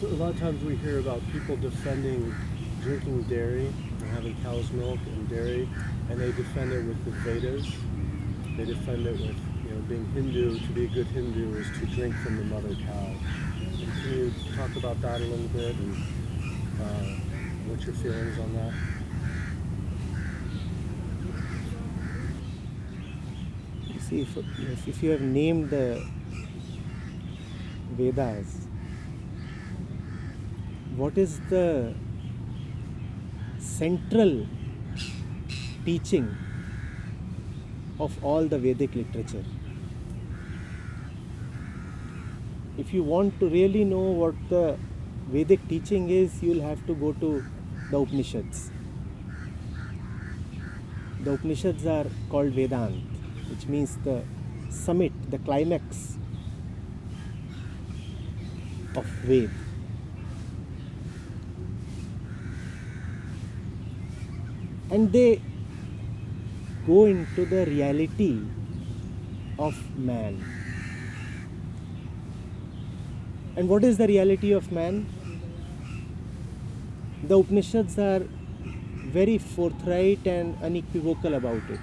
So a lot of times we hear about people defending drinking dairy or having cow's milk and dairy, and they defend it with the Vedas. They defend it with, you know, being Hindu. To be a good Hindu is to drink from the mother cow. And can you talk about that a little bit and uh, what's your feelings on that? See, if, if you have named the Vedas, what is the central teaching of all the Vedic literature? If you want to really know what the Vedic teaching is, you'll have to go to the Upanishads. The Upanishads are called Vedant, which means the summit, the climax of Ved. And they go into the reality of man. And what is the reality of man? The Upanishads are very forthright and unequivocal about it.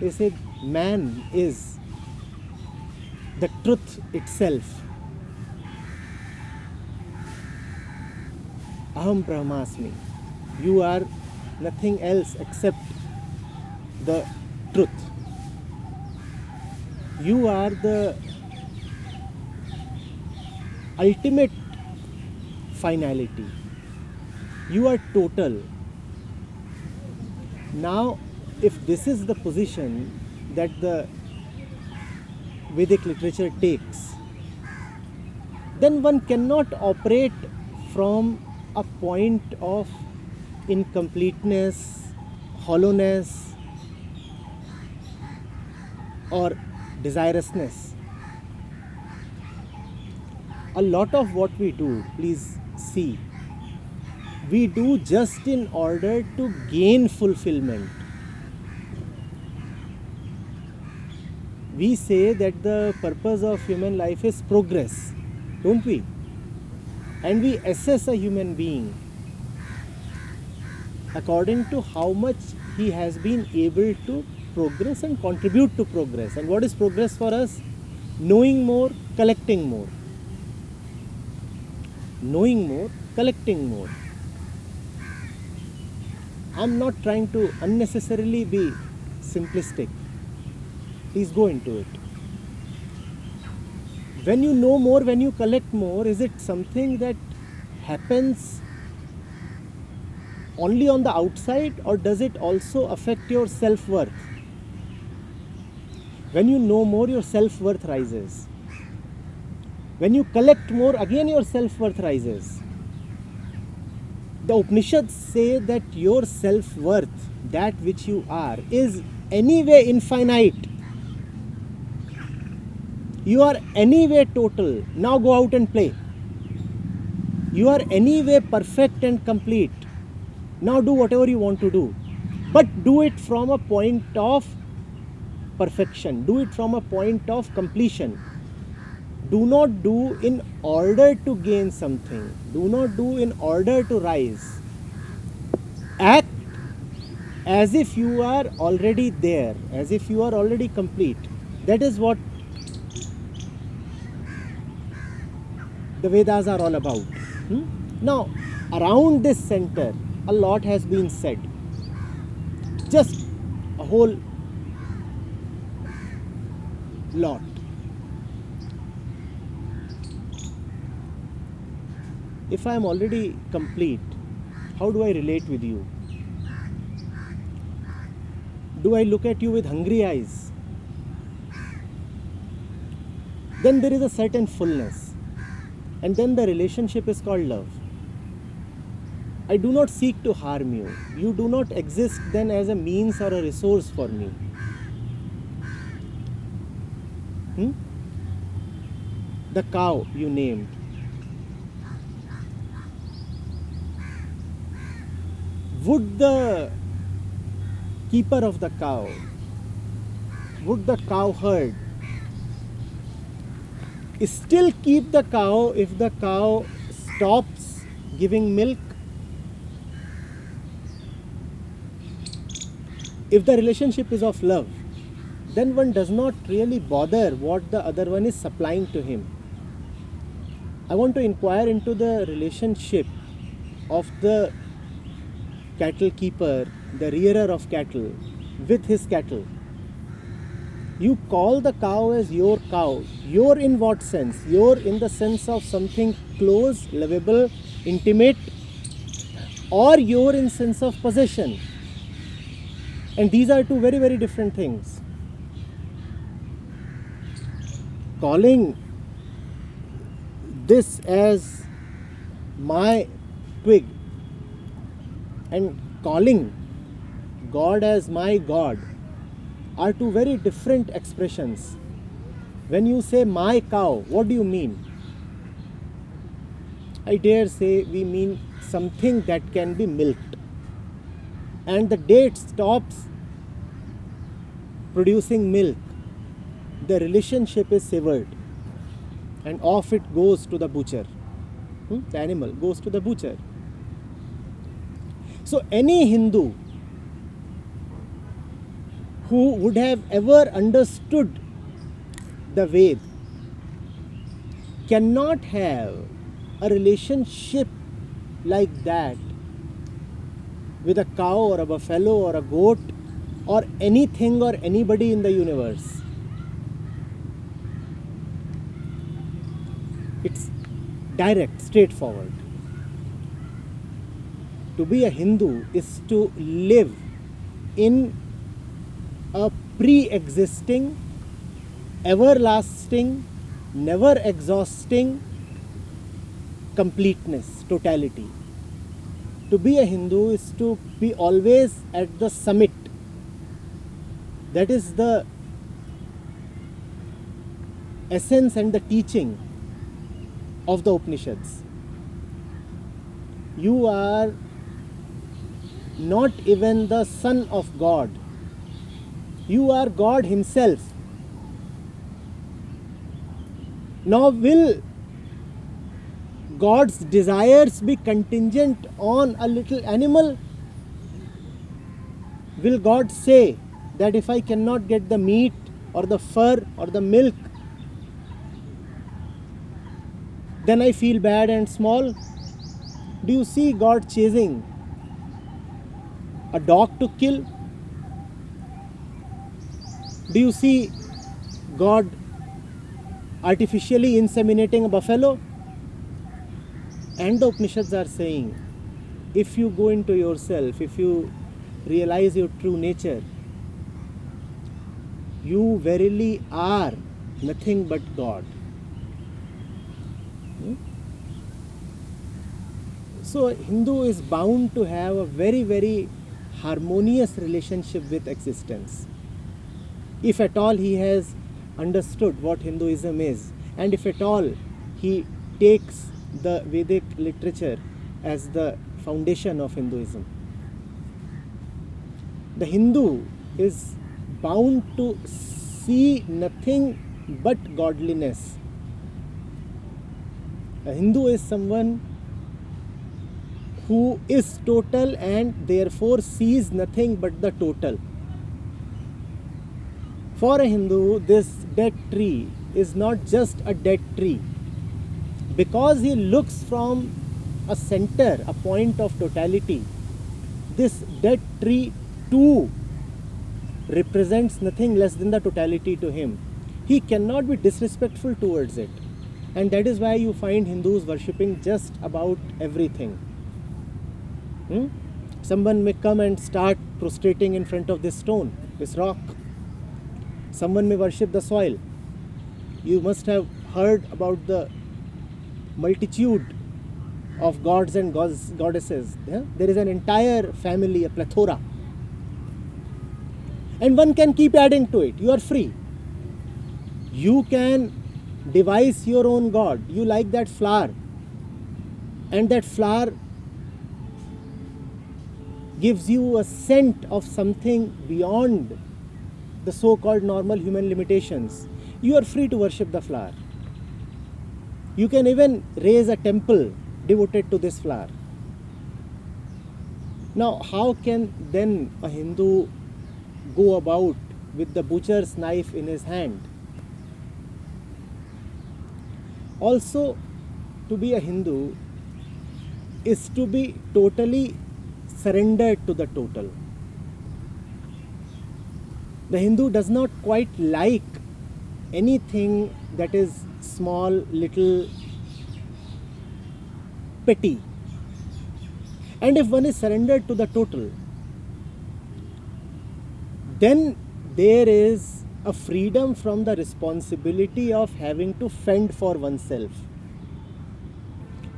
They say man is the truth itself. Aham Brahmasmi. You are nothing else except the truth. You are the ultimate finality. You are total. Now, if this is the position that the Vedic literature takes, then one cannot operate from a point of incompleteness, hollowness, or desirousness. A lot of what we do, please see, we do just in order to gain fulfillment. We say that the purpose of human life is progress, don't we? And we assess a human being according to how much he has been able to progress and contribute to progress. And what is progress for us? Knowing more, collecting more. Knowing more, collecting more. I'm not trying to unnecessarily be simplistic. Please go into it. When you know more, when you collect more, is it something that happens only on the outside or does it also affect your self worth? When you know more, your self worth rises. When you collect more, again your self worth rises. The Upanishads say that your self worth, that which you are, is anyway infinite. You are anyway total. Now go out and play. You are anyway perfect and complete. Now do whatever you want to do. But do it from a point of perfection. Do it from a point of completion. Do not do in order to gain something. Do not do in order to rise. Act as if you are already there, as if you are already complete. That is what the Vedas are all about. Hmm? Now, around this center, a lot has been said. Just a whole lot. If I am already complete, how do I relate with you? Do I look at you with hungry eyes? Then there is a certain fullness. And then the relationship is called love. I do not seek to harm you. You do not exist then as a means or a resource for me. Hmm? The cow you named. Would the keeper of the cow, would the cow herd still keep the cow if the cow stops giving milk? If the relationship is of love, then one does not really bother what the other one is supplying to him. I want to inquire into the relationship of the cattle keeper, the rearer of cattle, with his cattle. You call the cow as your cow. Your in what sense? Your in the sense of something close, lovable, intimate, or your in sense of possession. And these are two very, very different things. Calling this as my twig and calling God as my God are two very different expressions. When you say my cow, what do you mean? I dare say we mean something that can be milked. And the date stops producing milk, the relationship is severed and off it goes to the butcher. Hmm? The animal goes to the butcher. So, any Hindu who would have ever understood the Ved cannot have a relationship like that with a cow or a buffalo or a goat or anything or anybody in the universe. It's direct, straightforward. To be a Hindu is to live in a pre existing, everlasting, never exhausting completeness, totality. To be a Hindu is to be always at the summit. That is the essence and the teaching of the Upanishads. You are not even the Son of God. You are God Himself. Now, will God's desires be contingent on a little animal? Will God say that if I cannot get the meat or the fur or the milk, then I feel bad and small? Do you see God chasing a dog to kill? Do you see God artificially inseminating a buffalo? And the Upanishads are saying if you go into yourself, if you realize your true nature, you verily are nothing but God. Hmm? So, Hindu is bound to have a very, very harmonious relationship with existence. If at all he has understood what Hinduism is, and if at all he takes the Vedic literature as the foundation of Hinduism. The Hindu is bound to see nothing but godliness. A Hindu is someone who is total and therefore sees nothing but the total. For a Hindu, this dead tree is not just a dead tree because he looks from a center, a point of totality. This dead tree too represents nothing less than the totality to him. He cannot be disrespectful towards it. And that is why you find Hindus worshipping just about everything. Hmm? Someone may come and start prostrating in front of this stone, this rock. Someone may worship the soil. You must have heard about the multitude of gods and goddesses. yeah? There is an entire family, a plethora. And one can keep adding to it. You are free. You can devise your own god. You like that flower. And that flower gives you a scent of something beyond the so called normal human limitations. You are free to worship the flower. You can even raise a temple devoted to this flower. Now, how can then a Hindu go about with the butcher's knife in his hand? Also, to be a Hindu is to be totally surrendered to the total. The Hindu does not quite like anything that is small, little, petty. And if one is surrendered to the total, then there is a freedom from the responsibility of having to fend for oneself.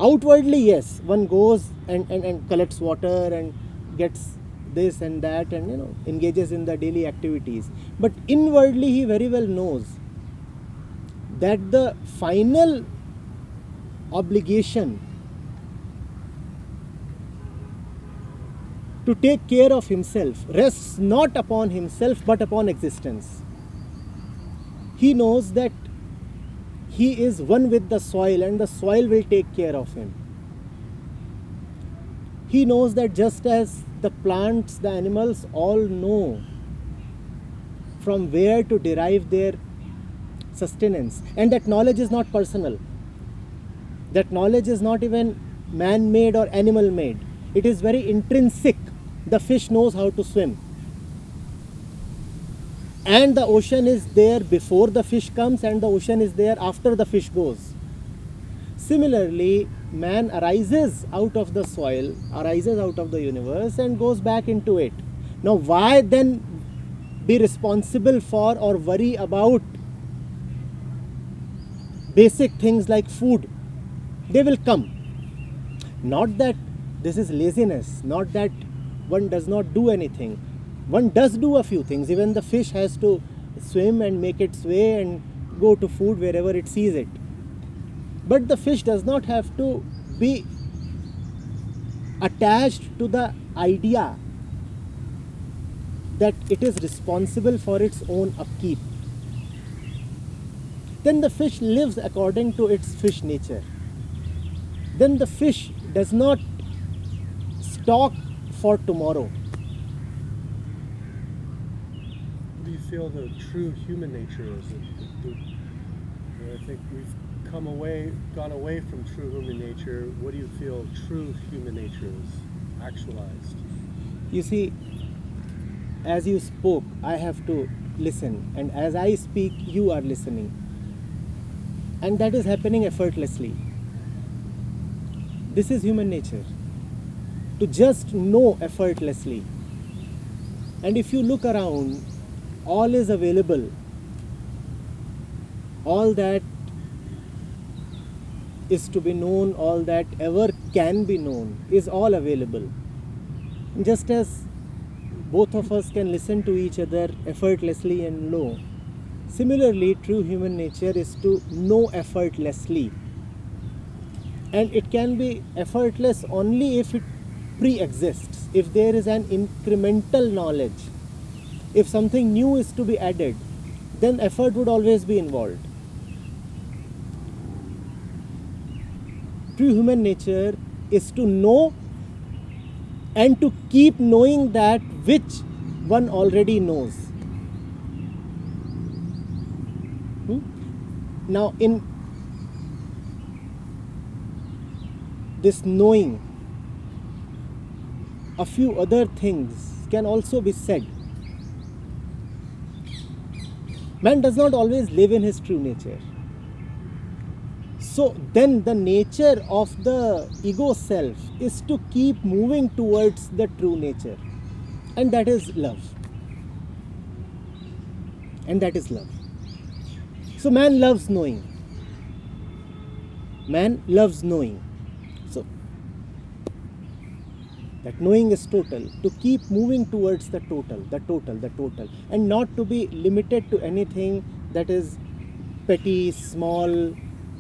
Outwardly, yes, one goes and, and, and collects water and gets this and that and you know engages in the daily activities. But inwardly, he very well knows that the final obligation to take care of himself rests not upon himself but upon existence. He knows that he is one with the soil and the soil will take care of him. He knows that just as the plants, the animals all know from where to derive their sustenance, and that knowledge is not personal, that knowledge is not even man made or animal made, it is very intrinsic. The fish knows how to swim. And the ocean is there before the fish comes and the ocean is there after the fish goes. Similarly man arises out of the soil arises out of the universe and goes back into it. Now why then be responsible for or worry about basic things like food? They will come. Not that this is laziness not that one does not do anything one does do a few things. Even the fish has to swim and make its way and go to food wherever it sees it. But the fish does not have to be attached to the idea that it is responsible for its own upkeep. Then the fish lives according to its fish nature. Then the fish does not stock for tomorrow What do you feel the true human nature is. I think we've come away, gone away from true human nature. What do you feel true human nature is actualized? You see, as you spoke, I have to listen, and as I speak, you are listening. And that is happening effortlessly. This is human nature. To just know effortlessly. And if you look around, all is available. All that is to be known all that ever can be known is all available. Just as both of us can listen to each other effortlessly and know. Similarly true human nature is to know effortlessly. And it can be effortless only if it pre-exists if there is an incremental knowledge if something new is to be added, then effort would always be involved. True human nature is to know and to keep knowing that which one already knows. Hmm? Now, in this knowing, a few other things can also be said. Man does not always live in his true nature. So then the nature of the ego self is to keep moving towards the true nature. And that is love. And that is love. So man loves knowing. Man loves knowing. That knowing is total to keep moving towards the total the total the total and not to be limited to anything that is petty small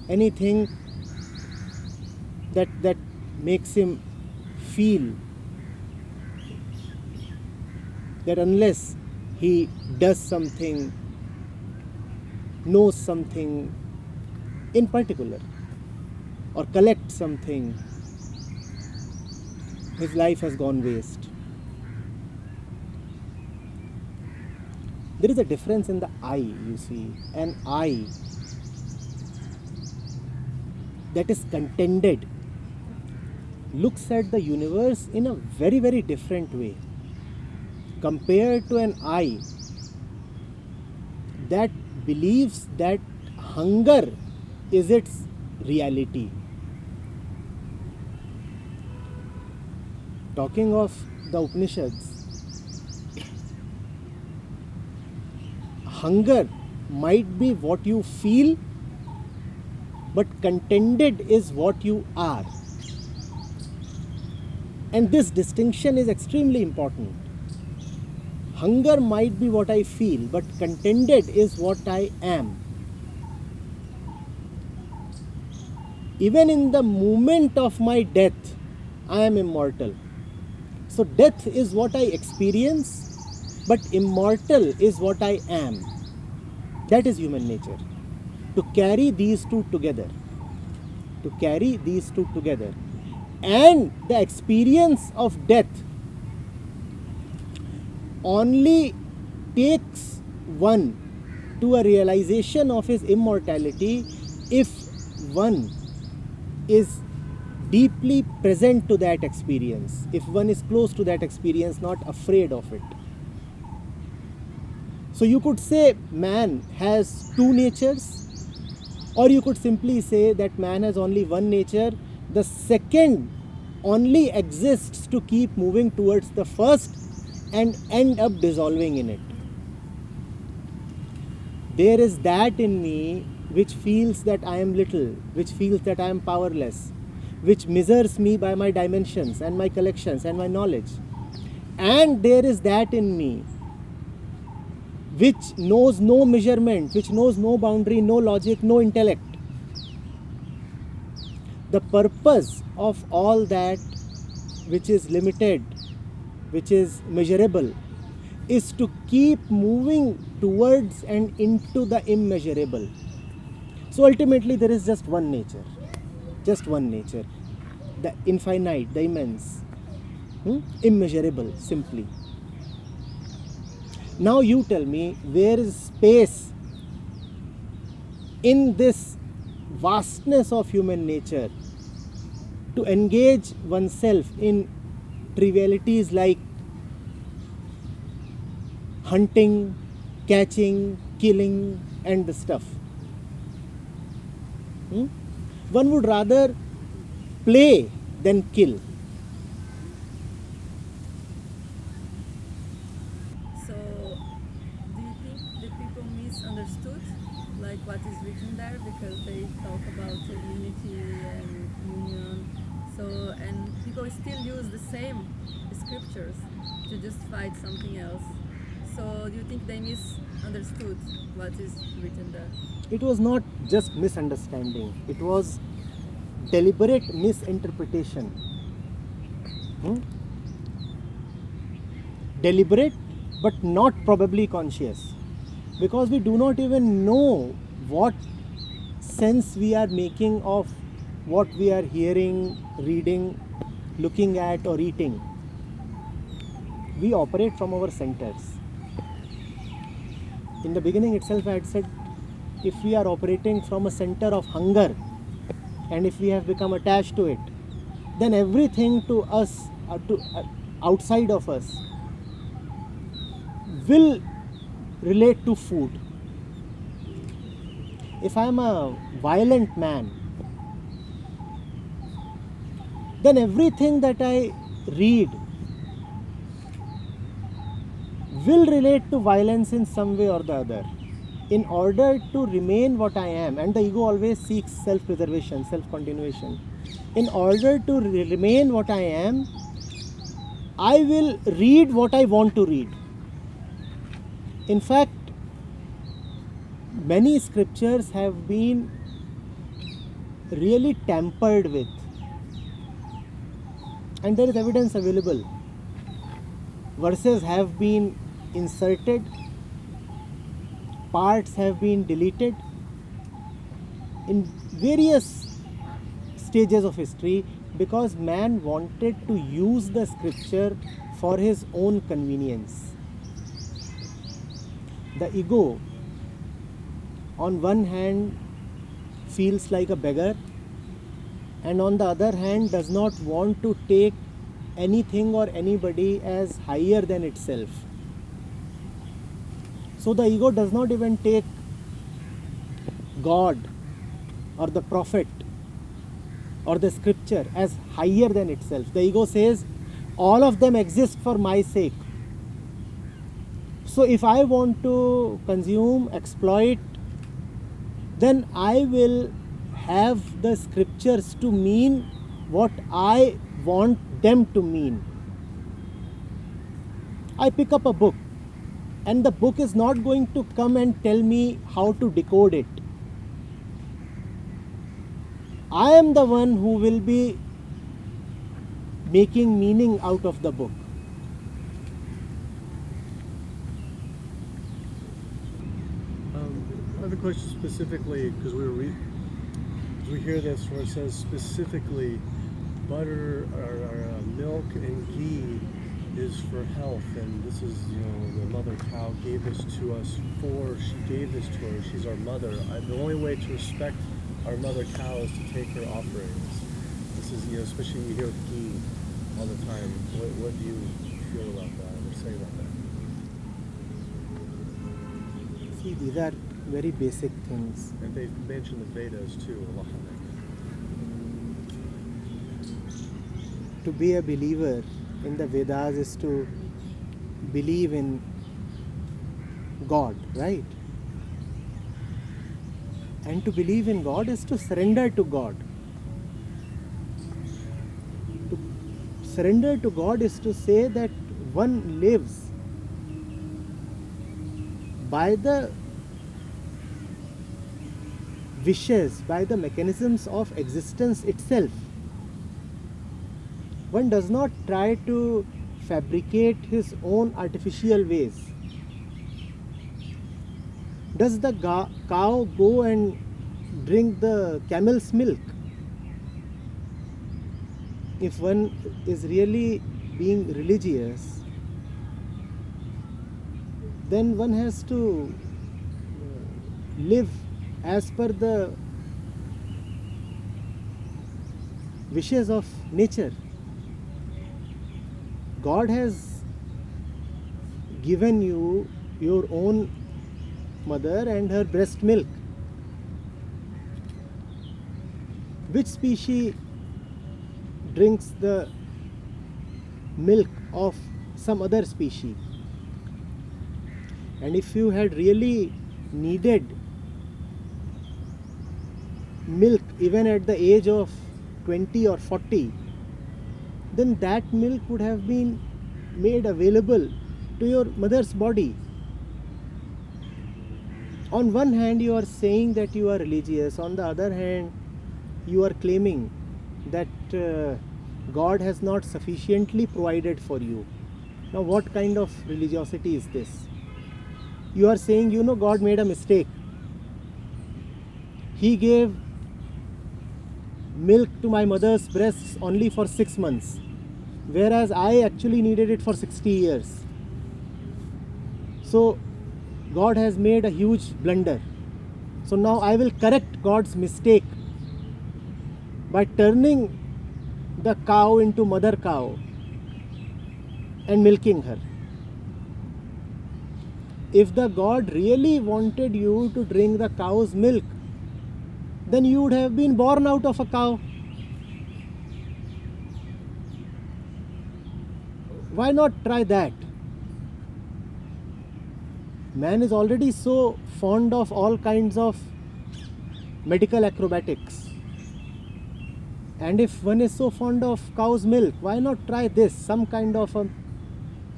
anything that that makes him feel that unless he does something knows something in particular or collect something, his life has gone waste. There is a difference in the eye, you see. An eye that is contented looks at the universe in a very, very different way compared to an eye that believes that hunger is its reality. Talking of the Upanishads, hunger might be what you feel, but contented is what you are. And this distinction is extremely important. Hunger might be what I feel, but contented is what I am. Even in the moment of my death, I am immortal. So, death is what I experience, but immortal is what I am. That is human nature. To carry these two together, to carry these two together, and the experience of death only takes one to a realization of his immortality if one is deeply present to that experience, if one is close to that experience, not afraid of it. So you could say man has two natures, or you could simply say that man has only one nature. The second only exists to keep moving towards the first and end up dissolving in it. There is that in me which feels that I am little, which feels that I am powerless, which measures me by my dimensions and my collections and my knowledge. And there is that in me which knows no measurement, which knows no boundary, no logic, no intellect. The purpose of all that which is limited, which is measurable, is to keep moving towards and into the immeasurable. So ultimately, there is just one nature, just one nature the infinite, the immense, hmm? immeasurable, simply. Now you tell me where is space in this vastness of human nature to engage oneself in trivialities like hunting, catching, killing, and the stuff. One would rather play than kill. So, do you think the people misunderstood like what is written there because they talk about uh, unity and union? So, and people still use the same scriptures to justify something else. So, do you think they misunderstood what is written there? It was not just misunderstanding, it was deliberate misinterpretation. Hmm? Deliberate but not probably conscious because we do not even know what sense we are making of what we are hearing, reading, looking at, or eating. We operate from our centers. In the beginning itself, I had said if we are operating from a center of hunger and if we have become attached to it, then everything to us, uh, to, uh, outside of us, will relate to food. If I am a violent man, then everything that I read will relate to violence in some way or the other. In order to remain what I am, and the ego always seeks self preservation, self continuation. In order to re- remain what I am, I will read what I want to read. In fact, many scriptures have been really tampered with, and there is evidence available. Verses have been inserted, parts have been deleted. In various stages of history because man wanted to use the scripture for his own convenience. The ego, on one hand, feels like a beggar, and on the other hand, does not want to take anything or anybody as higher than itself. So the ego does not even take God or the prophet or the scripture as higher than itself. The ego says, all of them exist for my sake. So if I want to consume, exploit, then I will have the scriptures to mean what I want them to mean. I pick up a book, and the book is not going to come and tell me how to decode it. I am the one who will be making meaning out of the book. Um, I have a question specifically because we were re- we hear this where it says specifically butter or, or uh, milk and ghee is for health and this is you know the mother cow gave this to us for she gave this to her she's our mother I, the only way to respect our mother cow is to take her offerings this is you know especially you hear ghee all the time what, what do you feel about that or say about that See, these are very basic things. And they mention the Vedas too a lot. To be a believer in the Vedas is to believe in God, right? And to believe in God is to surrender to God. To surrender to God is to say that one lives by the wishes, by the mechanisms of existence itself. One does not try to fabricate his own artificial ways. Does the cow go and drink the camel's milk? If one is really being religious, then one has to uh, live as per the wishes of nature. God has given you your own mother and her breast milk. Which species drinks the milk of some other species? And if you had really needed milk even at the age of 20 or 40, then that milk would have been made available to your mother's body. On one hand, you are saying that you are religious, on the other hand, you are claiming that uh, God has not sufficiently provided for you. Now, what kind of religiosity is this? You are saying, you know, God made a mistake. He gave milk to my mother's breasts only for six months, whereas I actually needed it for 60 years. So, God has made a huge blunder. So, now I will correct God's mistake by turning the cow into mother cow and milking her. If the God really wanted you to drink the cow's milk, then you would have been born out of a cow. Why not try that? Man is already so fond of all kinds of medical acrobatics. And if one is so fond of cow's milk, why not try this? Some kind of a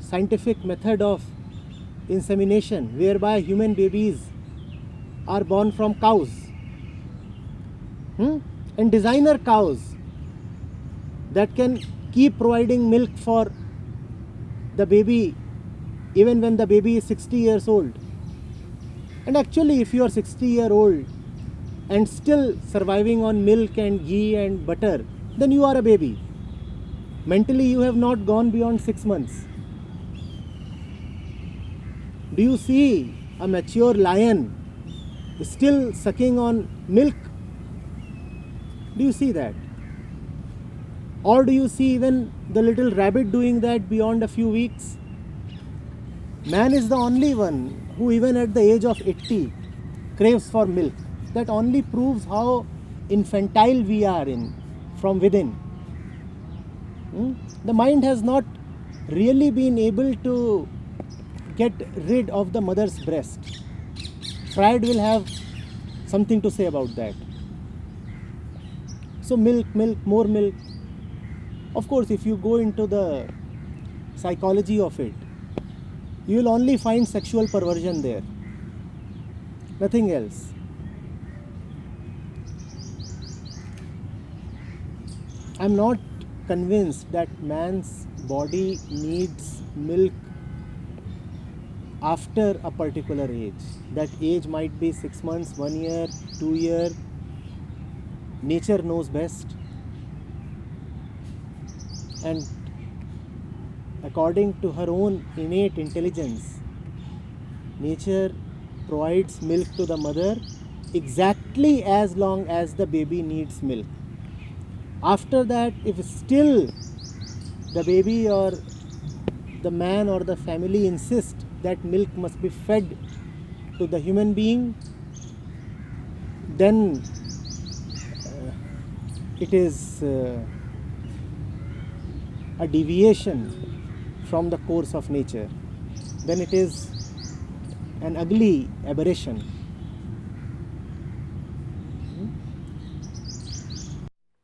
scientific method of insemination whereby human babies are born from cows. Hmm? And designer cows that can keep providing milk for the baby even when the baby is 60 years old. And actually, if you are 60 year old and still surviving on milk and ghee and butter, then you are a baby. Mentally, you have not gone beyond six months. Do you see a mature lion still sucking on milk? Do you see that? Or do you see even the little rabbit doing that beyond a few weeks? Man is the only one who, even at the age of 80, craves for milk. That only proves how infantile we are in from within. Hmm? The mind has not really been able to get rid of the mother's breast. Freud will have something to say about that. So, milk, milk, more milk. Of course, if you go into the psychology of it, you will only find sexual perversion there. Nothing else. I'm not convinced that man's body needs milk after a particular age. That age might be six months, one year, two year. Nature knows best. And according to her own innate intelligence, nature provides milk to the mother exactly as long as the baby needs milk. After that, if still the baby or the man or the family insist that milk must be fed to the human being, then it is uh, a deviation from the course of nature. Then it is an ugly aberration.